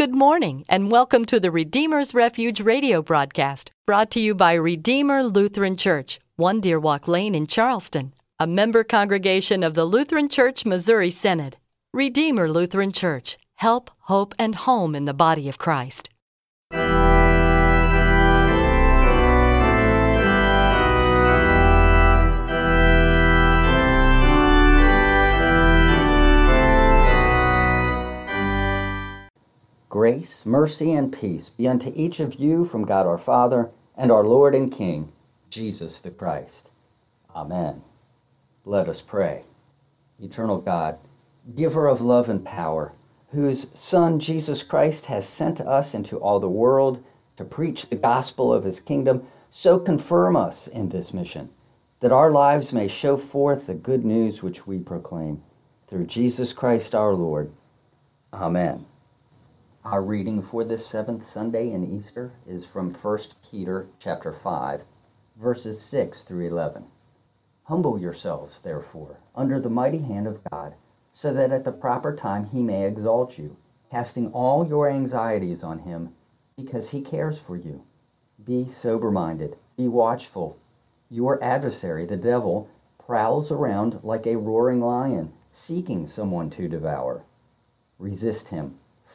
Good morning, and welcome to the Redeemer's Refuge radio broadcast, brought to you by Redeemer Lutheran Church, 1 Deer Walk Lane in Charleston, a member congregation of the Lutheran Church Missouri Synod. Redeemer Lutheran Church, help, hope, and home in the body of Christ. Grace, mercy, and peace be unto each of you from God our Father and our Lord and King, Jesus the Christ. Amen. Let us pray. Eternal God, giver of love and power, whose Son Jesus Christ has sent us into all the world to preach the gospel of his kingdom, so confirm us in this mission, that our lives may show forth the good news which we proclaim. Through Jesus Christ our Lord. Amen. Our reading for this seventh Sunday in Easter is from 1 Peter chapter 5, verses 6 through 11. Humble yourselves, therefore, under the mighty hand of God, so that at the proper time he may exalt you, casting all your anxieties on him, because he cares for you. Be sober minded, be watchful. Your adversary, the devil, prowls around like a roaring lion, seeking someone to devour. Resist him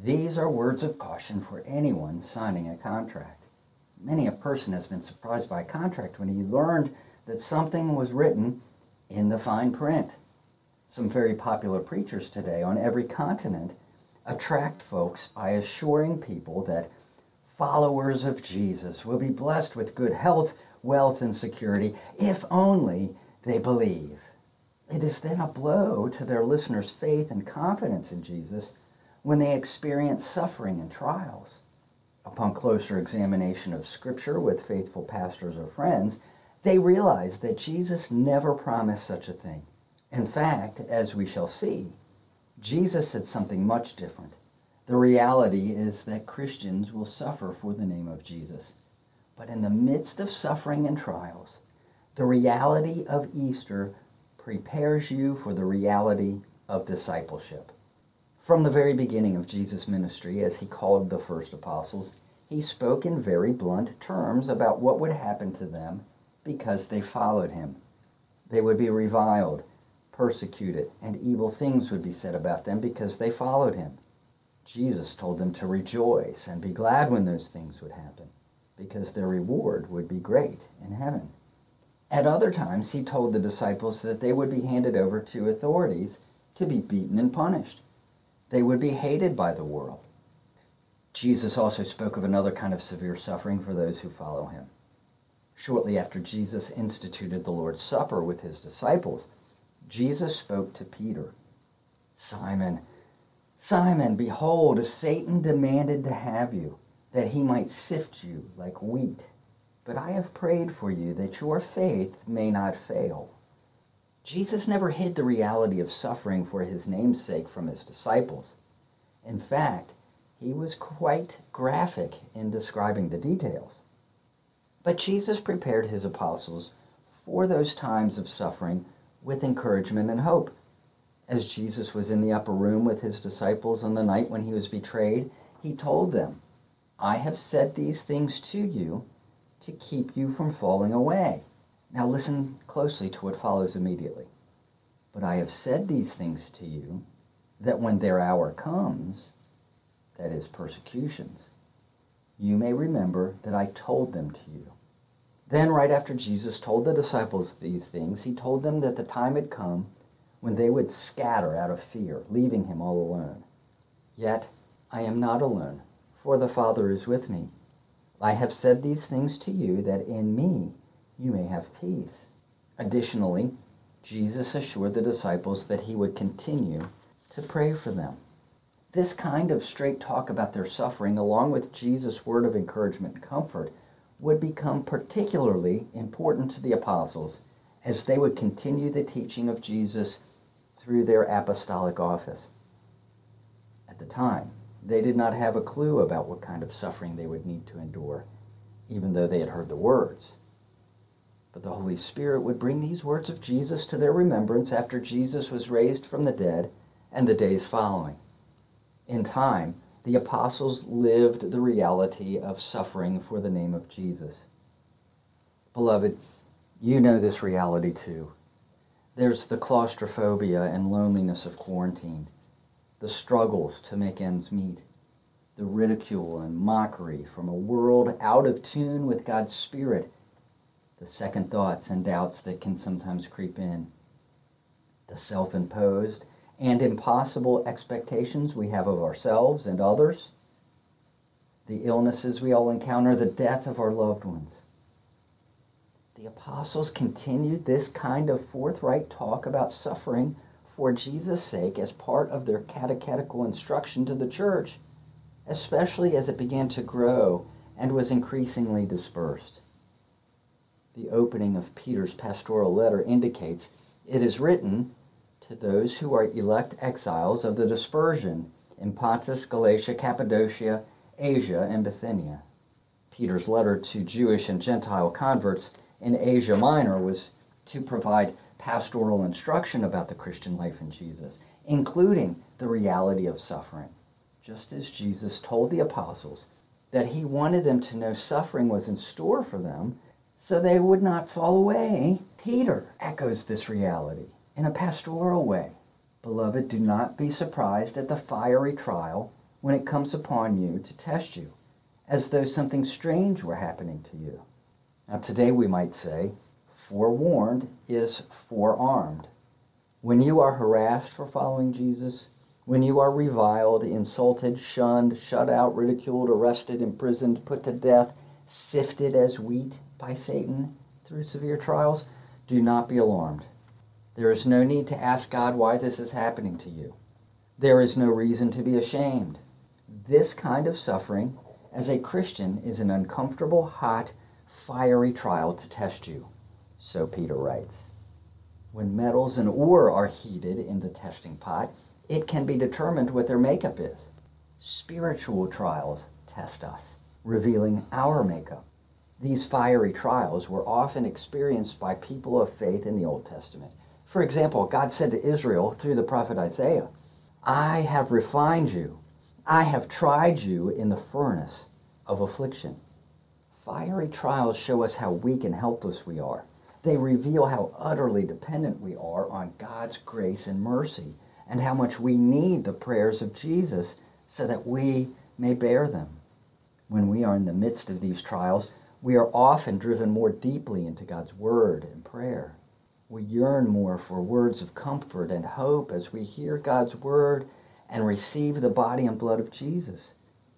These are words of caution for anyone signing a contract. Many a person has been surprised by a contract when he learned that something was written in the fine print. Some very popular preachers today on every continent attract folks by assuring people that followers of Jesus will be blessed with good health, wealth, and security if only they believe. It is then a blow to their listeners' faith and confidence in Jesus when they experience suffering and trials. Upon closer examination of Scripture with faithful pastors or friends, they realize that Jesus never promised such a thing. In fact, as we shall see, Jesus said something much different. The reality is that Christians will suffer for the name of Jesus. But in the midst of suffering and trials, the reality of Easter prepares you for the reality of discipleship. From the very beginning of Jesus' ministry, as he called the first apostles, he spoke in very blunt terms about what would happen to them because they followed him. They would be reviled, persecuted, and evil things would be said about them because they followed him. Jesus told them to rejoice and be glad when those things would happen because their reward would be great in heaven. At other times, he told the disciples that they would be handed over to authorities to be beaten and punished. They would be hated by the world. Jesus also spoke of another kind of severe suffering for those who follow him. Shortly after Jesus instituted the Lord's Supper with his disciples, Jesus spoke to Peter Simon, Simon, behold, Satan demanded to have you, that he might sift you like wheat. But I have prayed for you that your faith may not fail. Jesus never hid the reality of suffering for his name's sake from his disciples. In fact, he was quite graphic in describing the details. But Jesus prepared his apostles for those times of suffering with encouragement and hope. As Jesus was in the upper room with his disciples on the night when he was betrayed, he told them, I have said these things to you to keep you from falling away. Now listen closely to what follows immediately. But I have said these things to you, that when their hour comes, that is, persecutions, you may remember that I told them to you. Then, right after Jesus told the disciples these things, he told them that the time had come when they would scatter out of fear, leaving him all alone. Yet I am not alone, for the Father is with me. I have said these things to you that in me you may have peace. Additionally, Jesus assured the disciples that he would continue to pray for them. This kind of straight talk about their suffering, along with Jesus' word of encouragement and comfort, would become particularly important to the apostles as they would continue the teaching of Jesus through their apostolic office. At the time, they did not have a clue about what kind of suffering they would need to endure, even though they had heard the words. The Holy Spirit would bring these words of Jesus to their remembrance after Jesus was raised from the dead and the days following. In time, the apostles lived the reality of suffering for the name of Jesus. Beloved, you know this reality too. There's the claustrophobia and loneliness of quarantine, the struggles to make ends meet, the ridicule and mockery from a world out of tune with God's Spirit, the second thoughts and doubts that can sometimes creep in, the self imposed and impossible expectations we have of ourselves and others, the illnesses we all encounter, the death of our loved ones. The apostles continued this kind of forthright talk about suffering for Jesus' sake as part of their catechetical instruction to the church, especially as it began to grow and was increasingly dispersed. The opening of Peter's pastoral letter indicates it is written to those who are elect exiles of the dispersion in Pontus, Galatia, Cappadocia, Asia, and Bithynia. Peter's letter to Jewish and Gentile converts in Asia Minor was to provide pastoral instruction about the Christian life in Jesus, including the reality of suffering. Just as Jesus told the apostles that he wanted them to know suffering was in store for them so they would not fall away, Peter echoes this reality in a pastoral way. Beloved, do not be surprised at the fiery trial when it comes upon you to test you, as though something strange were happening to you. Now, today we might say, forewarned is forearmed. When you are harassed for following Jesus, when you are reviled, insulted, shunned, shut out, ridiculed, arrested, imprisoned, put to death, sifted as wheat by Satan through severe trials, do not be alarmed. There is no need to ask God why this is happening to you. There is no reason to be ashamed. This kind of suffering, as a Christian, is an uncomfortable, hot, fiery trial to test you. So Peter writes. When metals and ore are heated in the testing pot, it can be determined what their makeup is. Spiritual trials test us, revealing our makeup. These fiery trials were often experienced by people of faith in the Old Testament for example, God said to Israel through the prophet Isaiah, I have refined you. I have tried you in the furnace of affliction. Fiery trials show us how weak and helpless we are. They reveal how utterly dependent we are on God's grace and mercy, and how much we need the prayers of Jesus so that we may bear them. When we are in the midst of these trials, we are often driven more deeply into God's Word and prayer. We yearn more for words of comfort and hope as we hear God's word and receive the body and blood of Jesus.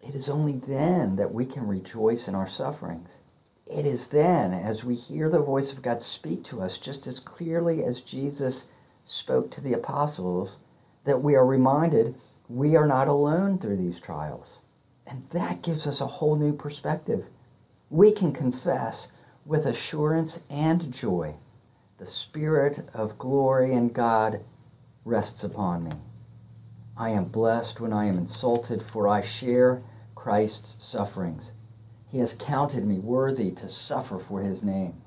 It is only then that we can rejoice in our sufferings. It is then, as we hear the voice of God speak to us just as clearly as Jesus spoke to the apostles, that we are reminded we are not alone through these trials. And that gives us a whole new perspective. We can confess with assurance and joy the Spirit of glory and God rests upon me. I am blessed when I am insulted, for I share Christ's sufferings. He has counted me worthy to suffer for his name.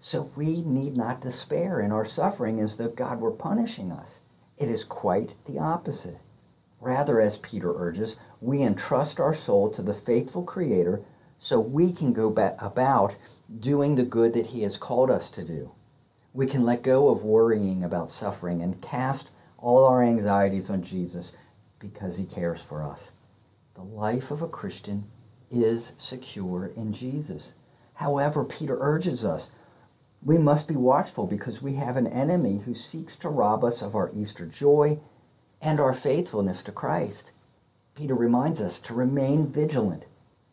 So we need not despair in our suffering as though God were punishing us. It is quite the opposite. Rather, as Peter urges, we entrust our soul to the faithful Creator so we can go about doing the good that He has called us to do. We can let go of worrying about suffering and cast all our anxieties on Jesus because he cares for us. The life of a Christian is secure in Jesus. However, Peter urges us we must be watchful because we have an enemy who seeks to rob us of our Easter joy and our faithfulness to Christ. Peter reminds us to remain vigilant.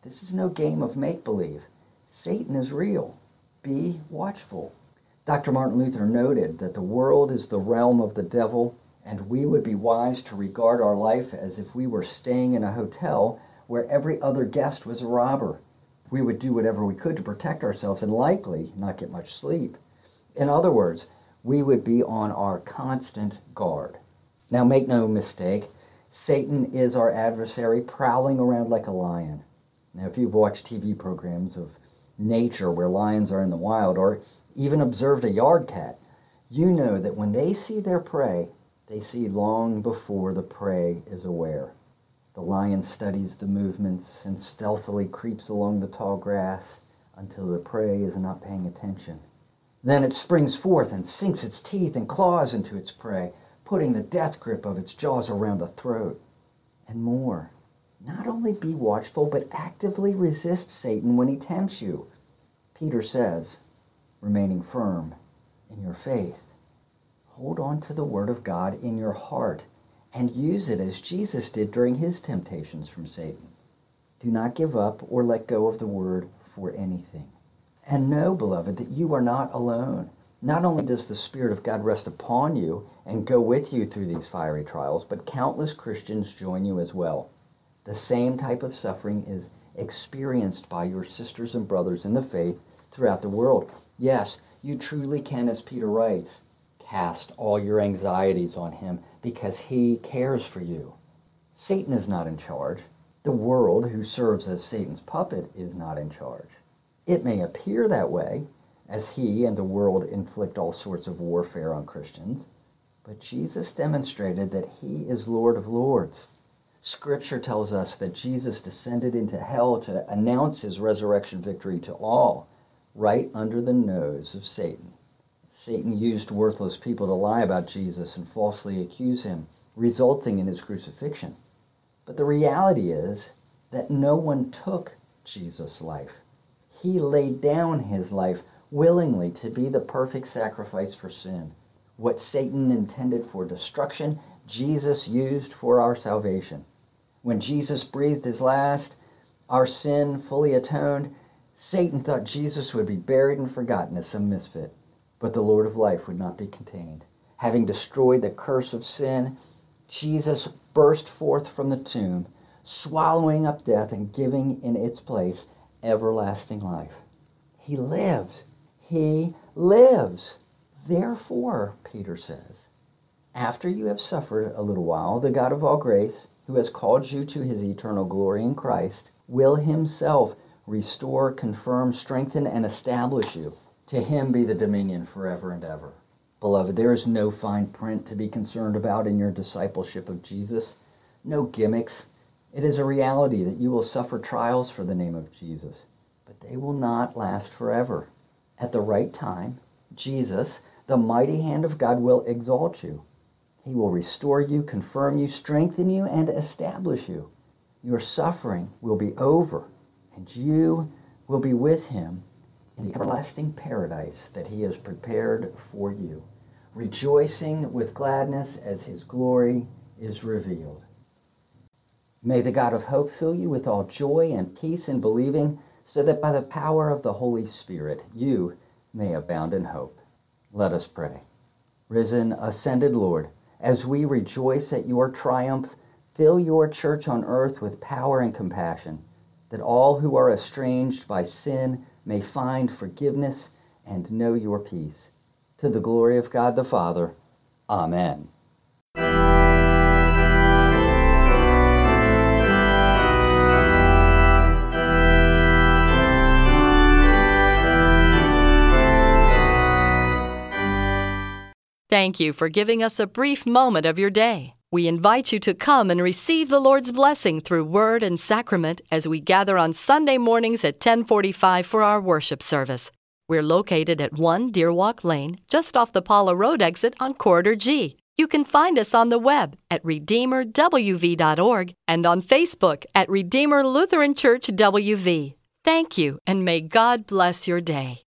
This is no game of make believe. Satan is real. Be watchful. Dr. Martin Luther noted that the world is the realm of the devil and we would be wise to regard our life as if we were staying in a hotel where every other guest was a robber. We would do whatever we could to protect ourselves and likely not get much sleep. In other words, we would be on our constant guard. Now, make no mistake, Satan is our adversary, prowling around like a lion. Now, if you've watched TV programs of nature where lions are in the wild, or even observed a yard cat, you know that when they see their prey, they see long before the prey is aware. The lion studies the movements and stealthily creeps along the tall grass until the prey is not paying attention. Then it springs forth and sinks its teeth and claws into its prey, putting the death grip of its jaws around the throat. And more. Not only be watchful, but actively resist Satan when he tempts you. Peter says, remaining firm in your faith. Hold on to the Word of God in your heart and use it as Jesus did during his temptations from Satan. Do not give up or let go of the Word for anything. And know, beloved, that you are not alone. Not only does the Spirit of God rest upon you and go with you through these fiery trials, but countless Christians join you as well. The same type of suffering is experienced by your sisters and brothers in the faith throughout the world. Yes, you truly can, as Peter writes, Cast all your anxieties on him because he cares for you. Satan is not in charge. The world, who serves as Satan's puppet, is not in charge. It may appear that way, as he and the world inflict all sorts of warfare on Christians, but Jesus demonstrated that he is Lord of Lords. Scripture tells us that Jesus descended into hell to announce his resurrection victory to all, right under the nose of Satan. Satan used worthless people to lie about Jesus and falsely accuse him, resulting in his crucifixion. But the reality is that no one took Jesus' life. He laid down his life willingly to be the perfect sacrifice for sin. What Satan intended for destruction, Jesus used for our salvation. When Jesus breathed his last, our sin fully atoned, Satan thought Jesus would be buried and forgotten as some misfit. But the Lord of life would not be contained. Having destroyed the curse of sin, Jesus burst forth from the tomb, swallowing up death and giving in its place everlasting life. He lives. He lives. Therefore, Peter says, after you have suffered a little while, the God of all grace, who has called you to his eternal glory in Christ, will himself restore, confirm, strengthen, and establish you. To him be the dominion forever and ever. Beloved, there is no fine print to be concerned about in your discipleship of Jesus, no gimmicks. It is a reality that you will suffer trials for the name of Jesus, but they will not last forever. At the right time, Jesus, the mighty hand of God, will exalt you. He will restore you, confirm you, strengthen you, and establish you. Your suffering will be over, and you will be with him in the everlasting paradise that he has prepared for you, rejoicing with gladness as his glory is revealed. May the God of hope fill you with all joy and peace in believing, so that by the power of the Holy Spirit you may abound in hope. Let us pray. Risen, ascended Lord, as we rejoice at your triumph, fill your church on earth with power and compassion, that all who are estranged by sin may find forgiveness and know your peace. To the glory of God the Father. Amen. Thank you for giving us a brief moment of your day. We invite you to come and receive the Lord's blessing through word and sacrament as we gather on Sunday mornings at 1045 for our worship service. We're located at 1 Deer Walk Lane, just off the Paula Road exit on Corridor G. You can find us on the web at redeemerwv.org and on Facebook at Redeemer Lutheran Church WV. Thank you, and may God bless your day.